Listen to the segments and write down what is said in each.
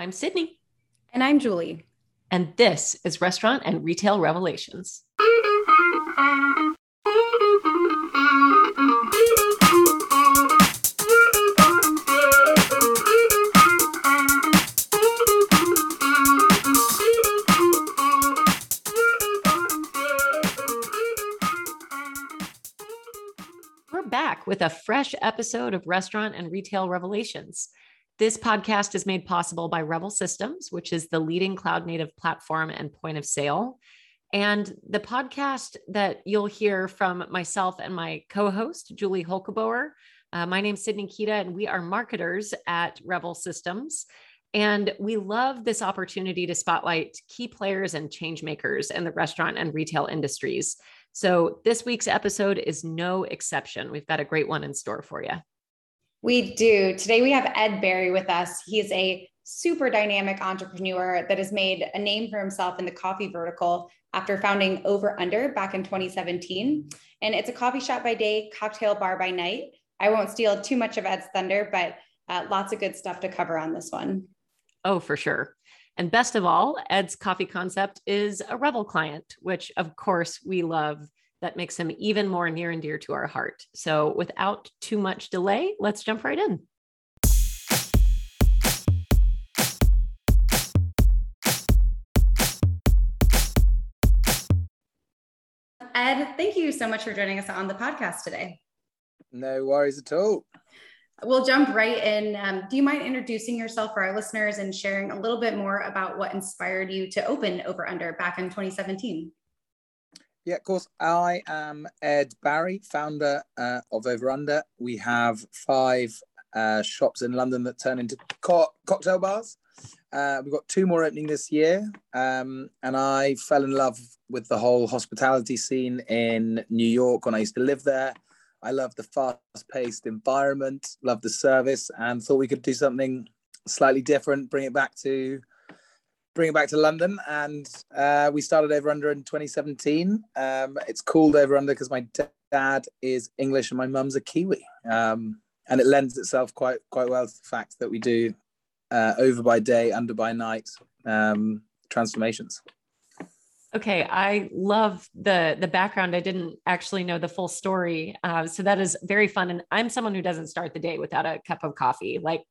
I'm Sydney. And I'm Julie. And this is Restaurant and Retail Revelations. We're back with a fresh episode of Restaurant and Retail Revelations. This podcast is made possible by Revel Systems, which is the leading cloud native platform and point of sale. And the podcast that you'll hear from myself and my co host, Julie Holkeboer. Uh, my name's Sydney Kita, and we are marketers at Revel Systems. And we love this opportunity to spotlight key players and change makers in the restaurant and retail industries. So, this week's episode is no exception. We've got a great one in store for you. We do. Today we have Ed Barry with us. He's a super dynamic entrepreneur that has made a name for himself in the coffee vertical after founding Over Under back in 2017. And it's a coffee shop by day, cocktail bar by night. I won't steal too much of Ed's thunder, but uh, lots of good stuff to cover on this one. Oh, for sure. And best of all, Ed's coffee concept is a Revel client, which of course we love that makes him even more near and dear to our heart. So, without too much delay, let's jump right in. Ed, thank you so much for joining us on the podcast today. No worries at all. We'll jump right in. Um, do you mind introducing yourself for our listeners and sharing a little bit more about what inspired you to open Over Under back in 2017? Yeah, of course. I am Ed Barry, founder uh, of Over Under. We have five uh, shops in London that turn into co- cocktail bars. Uh, we've got two more opening this year. Um, and I fell in love with the whole hospitality scene in New York when I used to live there. I love the fast paced environment, love the service, and thought we could do something slightly different, bring it back to bring it back to London, and uh, we started Over Under in 2017. Um, it's called Over Under because my dad is English and my mum's a Kiwi, um, and it lends itself quite quite well to the fact that we do uh, over by day, under by night um, transformations. Okay, I love the the background. I didn't actually know the full story, uh, so that is very fun. And I'm someone who doesn't start the day without a cup of coffee. Like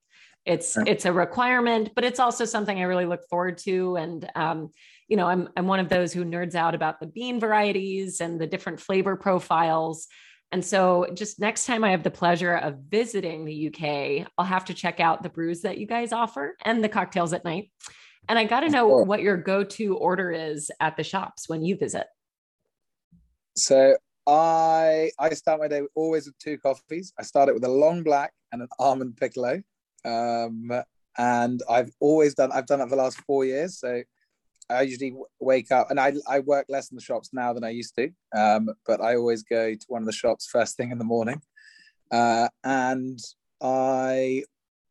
it's it's a requirement, but it's also something I really look forward to. And um, you know, I'm I'm one of those who nerds out about the bean varieties and the different flavor profiles. And so, just next time I have the pleasure of visiting the UK, I'll have to check out the brews that you guys offer and the cocktails at night. And I got to know what your go to order is at the shops when you visit. So, I I start my day always with two coffees. I start it with a long black and an almond piccolo. Um, and I've always done, I've done that for the last four years. So I usually wake up and I, I work less in the shops now than I used to. Um, but I always go to one of the shops first thing in the morning. Uh, and I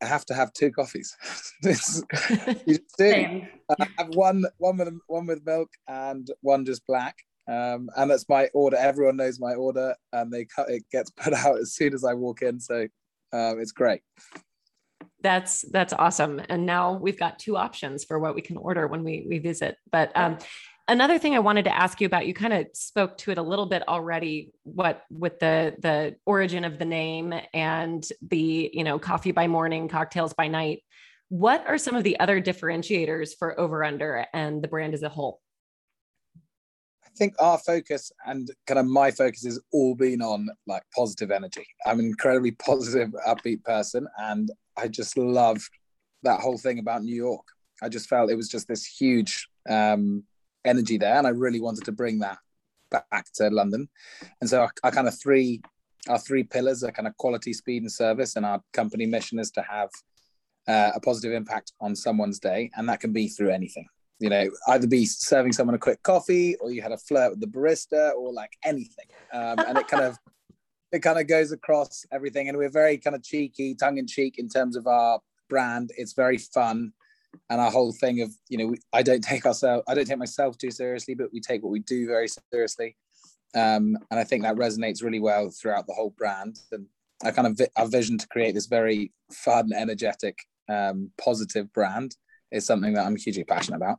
have to have two coffees. this, you do. I have one, one with one with milk and one just black. Um, and that's my order. Everyone knows my order, and they cut it gets put out as soon as I walk in. So um, it's great that's that's awesome and now we've got two options for what we can order when we we visit but um, another thing i wanted to ask you about you kind of spoke to it a little bit already what with the the origin of the name and the you know coffee by morning cocktails by night what are some of the other differentiators for over under and the brand as a whole I think our focus and kind of my focus has all been on like positive energy. I'm an incredibly positive, upbeat person, and I just loved that whole thing about New York. I just felt it was just this huge um, energy there, and I really wanted to bring that back to London. And so our, kind of three our three pillars are kind of quality, speed, and service, and our company mission is to have uh, a positive impact on someone's day, and that can be through anything. You know, either be serving someone a quick coffee, or you had a flirt with the barista, or like anything. Um, and it kind of it kind of goes across everything. And we're very kind of cheeky, tongue in cheek in terms of our brand. It's very fun. And our whole thing of, you know, I don't take ourselves, I don't take myself too seriously, but we take what we do very seriously. Um, and I think that resonates really well throughout the whole brand. And I kind of, vi- our vision to create this very fun, energetic, um, positive brand is something that I'm hugely passionate about.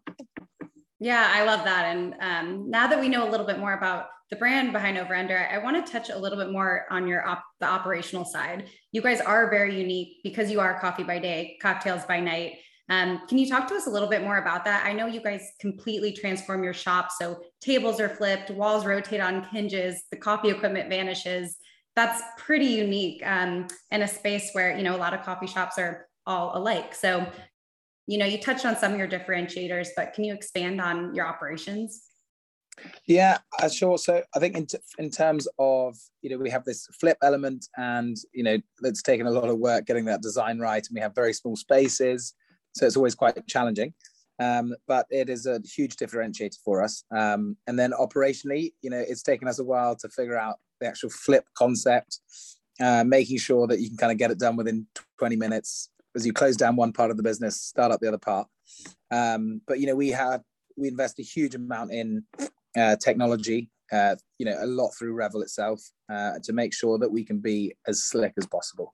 Yeah, I love that. And um, now that we know a little bit more about the brand behind Over Under, I, I want to touch a little bit more on your op- the operational side. You guys are very unique because you are coffee by day, cocktails by night. Um, can you talk to us a little bit more about that? I know you guys completely transform your shop. So tables are flipped, walls rotate on hinges, the coffee equipment vanishes. That's pretty unique um, in a space where you know a lot of coffee shops are all alike. So you know, you touched on some of your differentiators, but can you expand on your operations? Yeah, uh, sure. So I think in, t- in terms of, you know, we have this flip element and, you know, it's taken a lot of work getting that design right. And we have very small spaces. So it's always quite challenging. Um, but it is a huge differentiator for us. Um, and then operationally, you know, it's taken us a while to figure out the actual flip concept, uh, making sure that you can kind of get it done within 20 minutes, as you close down one part of the business, start up the other part. Um, but you know, we have we invest a huge amount in uh, technology. Uh, you know, a lot through Revel itself uh, to make sure that we can be as slick as possible.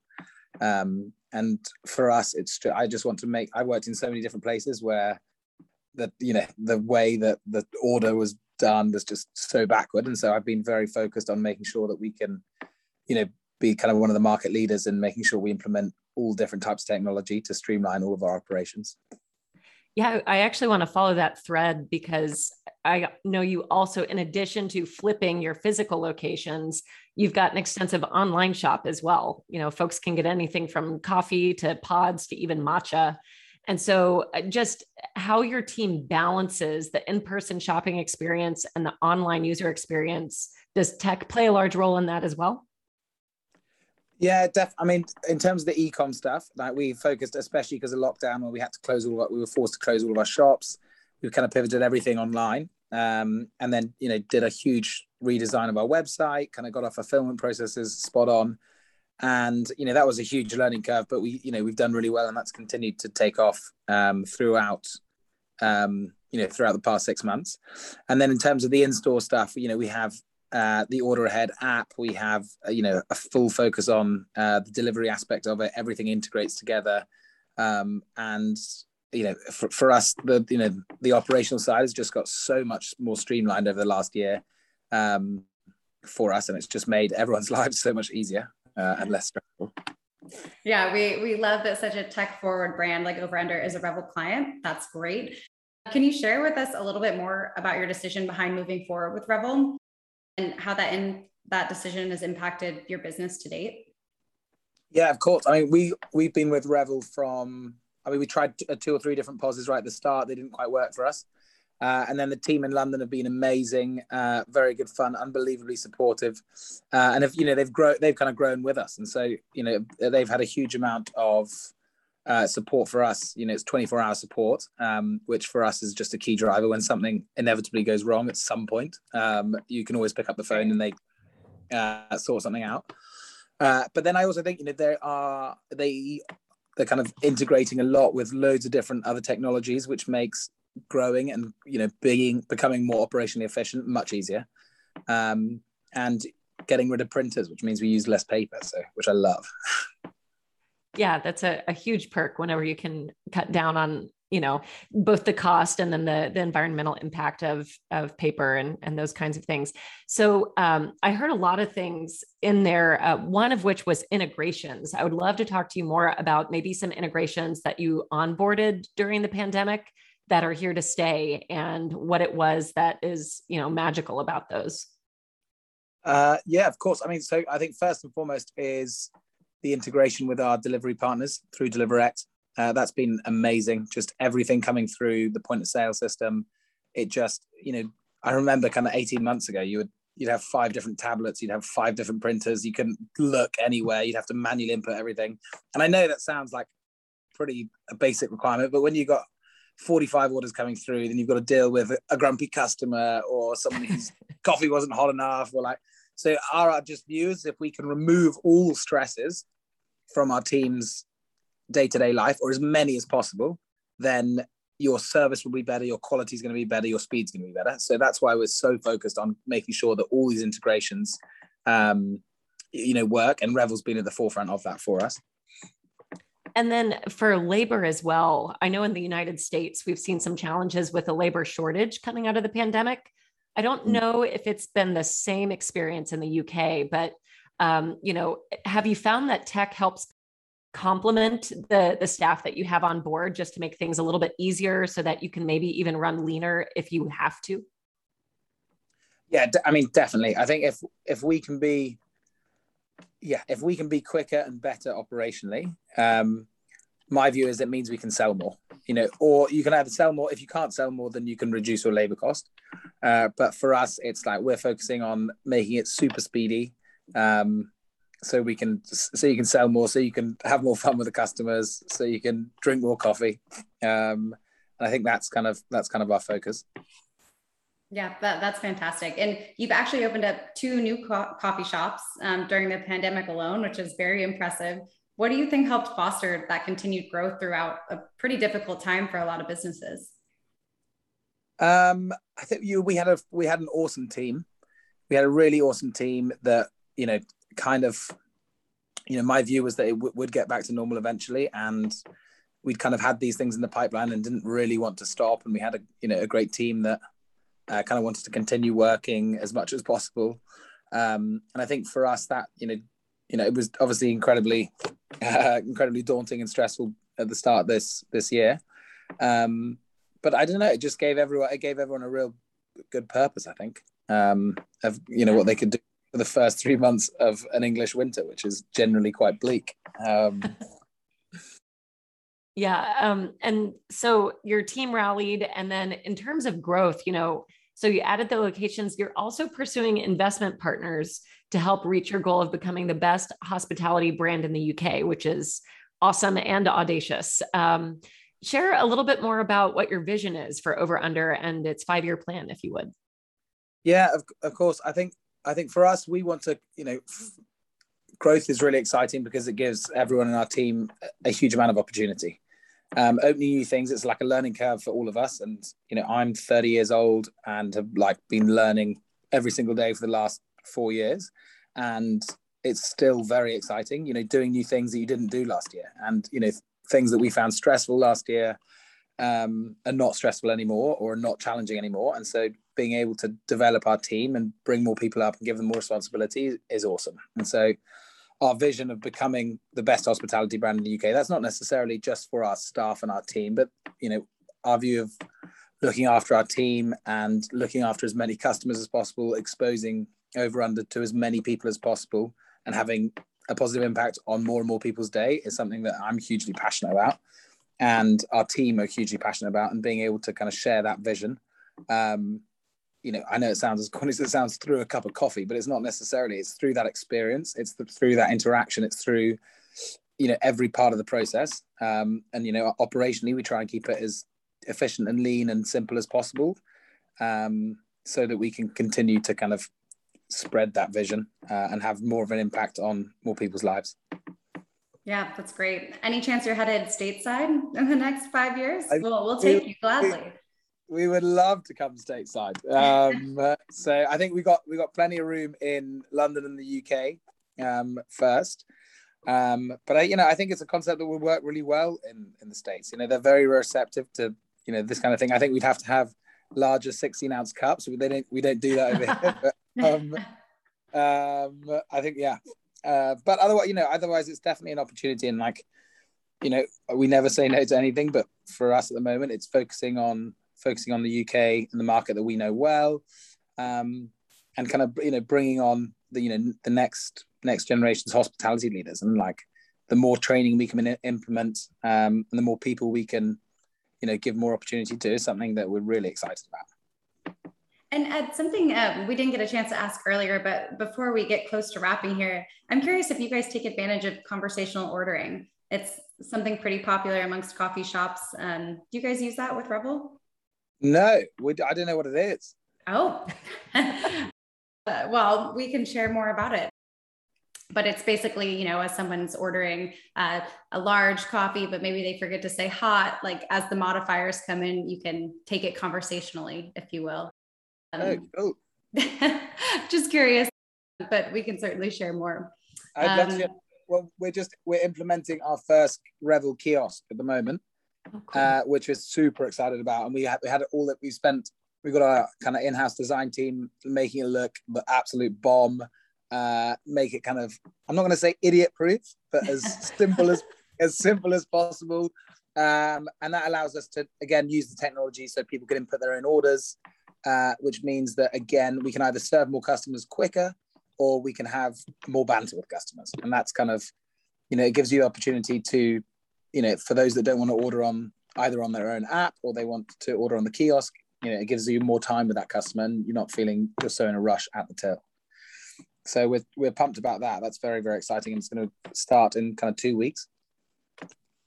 Um, and for us, it's I just want to make. I worked in so many different places where that you know the way that the order was done was just so backward, and so I've been very focused on making sure that we can, you know, be kind of one of the market leaders in making sure we implement all different types of technology to streamline all of our operations. Yeah, I actually want to follow that thread because I know you also, in addition to flipping your physical locations, you've got an extensive online shop as well. You know, folks can get anything from coffee to pods to even matcha. And so, uh, just how your team balances the in person shopping experience and the online user experience, does tech play a large role in that as well? Yeah, def. I mean, in terms of the e-com stuff, like we focused, especially because of lockdown, when we had to close all, our, we were forced to close all of our shops. We kind of pivoted everything online, um, and then you know did a huge redesign of our website. Kind of got our fulfillment processes spot on, and you know that was a huge learning curve. But we, you know, we've done really well, and that's continued to take off um, throughout, um, you know, throughout the past six months. And then in terms of the in-store stuff, you know, we have uh, the order ahead app we have uh, you know a full focus on uh, the delivery aspect of it everything integrates together um, and you know for, for us the you know the operational side has just got so much more streamlined over the last year um, for us and it's just made everyone's lives so much easier uh, and less stressful yeah we we love that such a tech forward brand like Over Under is a revel client that's great can you share with us a little bit more about your decision behind moving forward with revel and how that in that decision has impacted your business to date? Yeah, of course. I mean, we we've been with Revel from. I mean, we tried two or three different POSes right at the start. They didn't quite work for us. Uh, and then the team in London have been amazing, uh, very good fun, unbelievably supportive, uh, and if you know they've grown, they've kind of grown with us, and so you know they've had a huge amount of uh, support for us. You know, it's 24 hour support, um, which for us is just a key driver. When something inevitably goes wrong at some point, um, you can always pick up the phone and they uh, sort something out. Uh, but then I also think, you know, there are, they, they're kind of integrating a lot with loads of different other technologies, which makes growing and, you know, being, becoming more operationally efficient much easier. Um, and getting rid of printers, which means we use less paper. So, which I love. yeah that's a, a huge perk whenever you can cut down on you know both the cost and then the the environmental impact of of paper and and those kinds of things. So um, i heard a lot of things in there uh, one of which was integrations. I would love to talk to you more about maybe some integrations that you onboarded during the pandemic that are here to stay and what it was that is you know magical about those. Uh, yeah of course. I mean so i think first and foremost is the integration with our delivery partners through Deliverect. Uh, that's been amazing. Just everything coming through the point of sale system. It just, you know, I remember kind of 18 months ago, you would you'd have five different tablets, you'd have five different printers, you couldn't look anywhere, you'd have to manually input everything. And I know that sounds like pretty a basic requirement, but when you got 45 orders coming through, then you've got to deal with a grumpy customer or someone whose coffee wasn't hot enough, or like so our just views if we can remove all stresses from our team's day-to-day life or as many as possible then your service will be better your quality is going to be better your speed's going to be better so that's why we're so focused on making sure that all these integrations um, you know work and revel's been at the forefront of that for us And then for labor as well, I know in the United States, we've seen some challenges with a labor shortage coming out of the pandemic. I don't mm. know if it's been the same experience in the UK, but um, you know, have you found that tech helps complement the the staff that you have on board just to make things a little bit easier so that you can maybe even run leaner if you have to? Yeah, I mean, definitely. I think if if we can be yeah, if we can be quicker and better operationally, um, my view is it means we can sell more. You know, or you can either sell more. If you can't sell more, then you can reduce your labor cost. Uh, but for us, it's like we're focusing on making it super speedy, um, so we can so you can sell more, so you can have more fun with the customers, so you can drink more coffee. Um, and I think that's kind of that's kind of our focus. Yeah, that, that's fantastic. And you've actually opened up two new co- coffee shops um, during the pandemic alone, which is very impressive. What do you think helped foster that continued growth throughout a pretty difficult time for a lot of businesses? Um, I think you we had a we had an awesome team. We had a really awesome team that you know kind of you know my view was that it w- would get back to normal eventually, and we'd kind of had these things in the pipeline and didn't really want to stop. And we had a you know a great team that uh, kind of wanted to continue working as much as possible. Um, and I think for us that, you know, you know, it was obviously incredibly, uh, incredibly daunting and stressful at the start this this year. Um, but I don't know, it just gave everyone it gave everyone a real good purpose. I think um, of you know what they could do for the first three months of an English winter, which is generally quite bleak. Um, yeah, um, and so your team rallied, and then in terms of growth, you know, so you added the locations. You're also pursuing investment partners to help reach your goal of becoming the best hospitality brand in the UK, which is awesome and audacious. Um, share a little bit more about what your vision is for Over Under and its five year plan, if you would. Yeah, of, of course. I think I think for us, we want to, you know, growth is really exciting because it gives everyone in our team a huge amount of opportunity. Um, opening new things it's like a learning curve for all of us. And you know i'm 30 years old and have like been learning every single day for the last four years. And it's still very exciting you know doing new things that you didn't do last year. And you know things that we found stressful last year um, are not stressful anymore or are not challenging anymore. And so being able to develop our team and bring more people up and give them more responsibility is awesome and so our vision of becoming the best hospitality brand in the UK. That's not necessarily just for our staff and our team, but you know, our view of looking after our team and looking after as many customers as possible, exposing over under to as many people as possible, and having a positive impact on more and more people's day is something that I'm hugely passionate about, and our team are hugely passionate about, and being able to kind of share that vision um, you know, I know it sounds as corny as it sounds through a cup of coffee, but it's not necessarily. It's through that experience. It's the, through that interaction. It's through, you know, every part of the process. Um, and you know, operationally, we try and keep it as efficient and lean and simple as possible, um, so that we can continue to kind of spread that vision uh, and have more of an impact on more people's lives. Yeah, that's great. Any chance you're headed stateside in the next five years? I, we'll, we'll take we, you gladly we would love to come stateside. Um, so I think we got we got plenty of room in London and the UK um, first. Um, but I, you know, I think it's a concept that will work really well in in the states. You know, they're very receptive to you know this kind of thing. I think we'd have to have larger 16 ounce cups. They don't we don't do that over here. But, um, um, I think yeah. Uh, but otherwise, you know, otherwise it's definitely an opportunity. And like, you know, we never say no to anything. But for us at the moment, it's focusing on focusing on the UK and the market that we know well, um, and kind of you know bringing on the you know the next next generation's hospitality leaders and like the more training we can implement um, and the more people we can you know give more opportunity to is something that we're really excited about. And Ed, something uh, we didn't get a chance to ask earlier, but before we get close to wrapping here, I'm curious if you guys take advantage of conversational ordering. It's something pretty popular amongst coffee shops. Um, do you guys use that with Revel? No, we, I don't know what it is. Oh, uh, well, we can share more about it. But it's basically, you know, as someone's ordering uh, a large coffee, but maybe they forget to say hot, like as the modifiers come in, you can take it conversationally, if you will. Um, oh, cool. just curious, but we can certainly share more. I'd love to um, well, we're just we're implementing our first Revel kiosk at the moment, oh, cool. uh, which we're super excited about. And we had we had all that we spent. We got our kind of in-house design team making it look the absolute bomb. Uh, make it kind of I'm not going to say idiot proof, but as simple as as simple as possible. Um, and that allows us to again use the technology so people can input their own orders, uh, which means that again we can either serve more customers quicker or we can have more banter with customers. And that's kind of, you know, it gives you the opportunity to, you know, for those that don't want to order on either on their own app or they want to order on the kiosk, you know, it gives you more time with that customer and you're not feeling you're so in a rush at the till. So we're, we're pumped about that. That's very, very exciting. And it's going to start in kind of two weeks.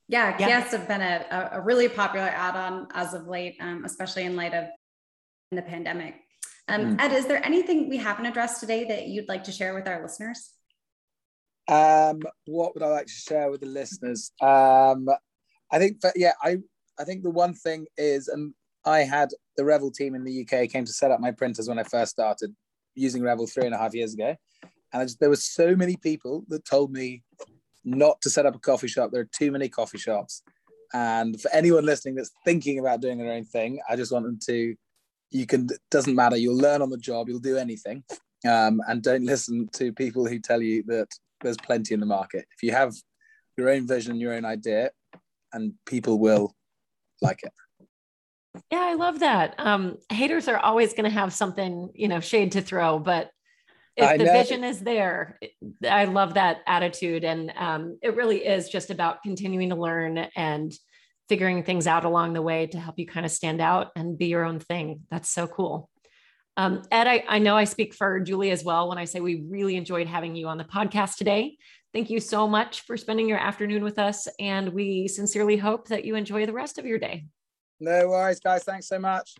Yeah, kiosks have been a, a really popular add-on as of late, um, especially in light of the pandemic. Um, mm. Ed, is there anything we haven't addressed today that you'd like to share with our listeners? Um, what would I like to share with the listeners? Um, I think that yeah, I I think the one thing is, and I had the Revel team in the UK came to set up my printers when I first started using Revel three and a half years ago, and just, there were so many people that told me not to set up a coffee shop. There are too many coffee shops, and for anyone listening that's thinking about doing their own thing, I just want them to you can doesn't matter. You'll learn on the job. You'll do anything. Um, and don't listen to people who tell you that there's plenty in the market if you have your own vision your own idea and people will like it yeah i love that um, haters are always going to have something you know shade to throw but if I the know. vision is there i love that attitude and um, it really is just about continuing to learn and figuring things out along the way to help you kind of stand out and be your own thing. That's so cool. Um, Ed, I, I know I speak for Julie as well when I say we really enjoyed having you on the podcast today. Thank you so much for spending your afternoon with us. And we sincerely hope that you enjoy the rest of your day. No worries, guys. Thanks so much.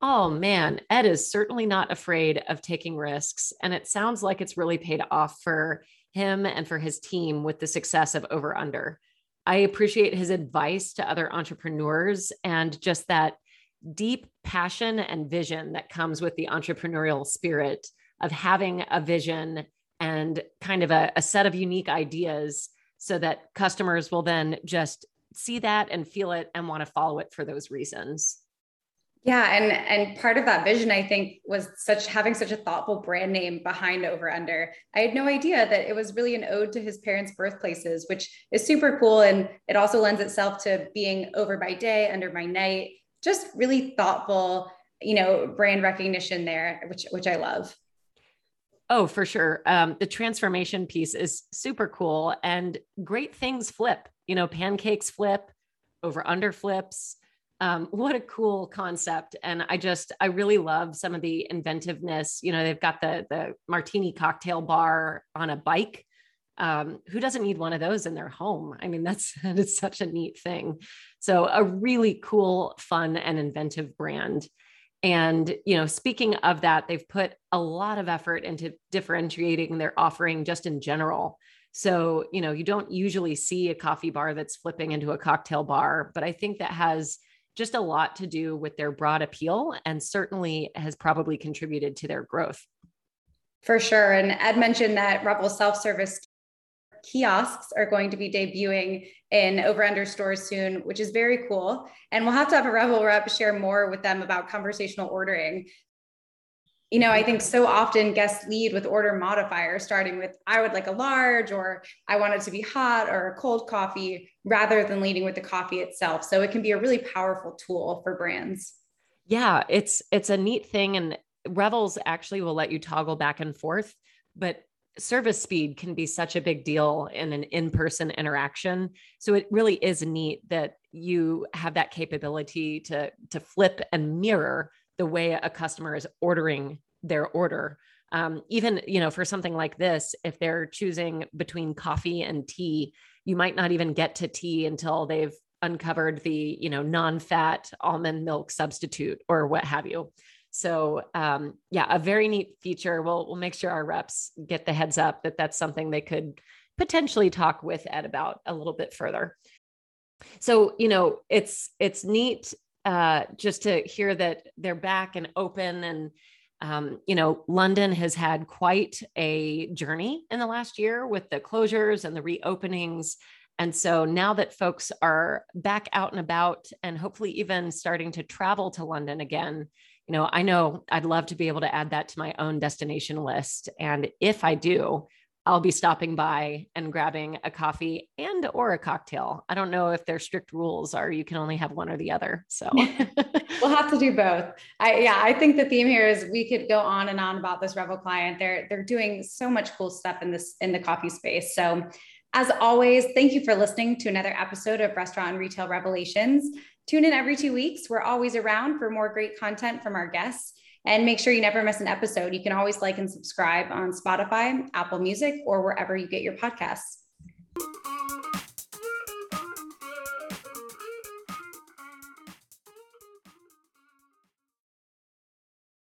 Oh man, Ed is certainly not afraid of taking risks. And it sounds like it's really paid off for him and for his team with the success of Over Under. I appreciate his advice to other entrepreneurs and just that deep passion and vision that comes with the entrepreneurial spirit of having a vision and kind of a, a set of unique ideas so that customers will then just see that and feel it and want to follow it for those reasons. Yeah, and and part of that vision I think was such having such a thoughtful brand name behind Over Under. I had no idea that it was really an ode to his parents' birthplaces, which is super cool and it also lends itself to being over by day, under by night. Just really thoughtful, you know, brand recognition there, which which I love. Oh, for sure. Um, the transformation piece is super cool and great things flip. You know, pancakes flip, over under flips um, what a cool concept and i just i really love some of the inventiveness you know they've got the the martini cocktail bar on a bike. Um, who doesn't need one of those in their home? I mean that's that is such a neat thing. So a really cool fun and inventive brand. And you know speaking of that they've put a lot of effort into differentiating their offering just in general. So you know you don't usually see a coffee bar that's flipping into a cocktail bar but i think that has just a lot to do with their broad appeal and certainly has probably contributed to their growth. For sure. And Ed mentioned that Revel self service kiosks are going to be debuting in over under stores soon, which is very cool. And we'll have to have a Revel rep share more with them about conversational ordering you know, I think so often guests lead with order modifiers, starting with, I would like a large, or I want it to be hot or a cold coffee, rather than leading with the coffee itself. So it can be a really powerful tool for brands. Yeah, it's it's a neat thing. And Revels actually will let you toggle back and forth, but service speed can be such a big deal in an in-person interaction. So it really is neat that you have that capability to to flip and mirror the way a customer is ordering their order. Um, even you know for something like this if they're choosing between coffee and tea you might not even get to tea until they've uncovered the you know non-fat almond milk substitute or what have you. So um, yeah a very neat feature. We'll, we'll make sure our reps get the heads up that that's something they could potentially talk with ed about a little bit further. So, you know, it's it's neat uh, just to hear that they're back and open and um, you know, London has had quite a journey in the last year with the closures and the reopenings. And so now that folks are back out and about and hopefully even starting to travel to London again, you know, I know I'd love to be able to add that to my own destination list. And if I do, I'll be stopping by and grabbing a coffee and or a cocktail. I don't know if their strict rules are you can only have one or the other. So we'll have to do both. I yeah, I think the theme here is we could go on and on about this Revel client. They're they're doing so much cool stuff in this in the coffee space. So as always, thank you for listening to another episode of Restaurant and Retail Revelations. Tune in every two weeks. We're always around for more great content from our guests. And make sure you never miss an episode. You can always like and subscribe on Spotify, Apple Music, or wherever you get your podcasts.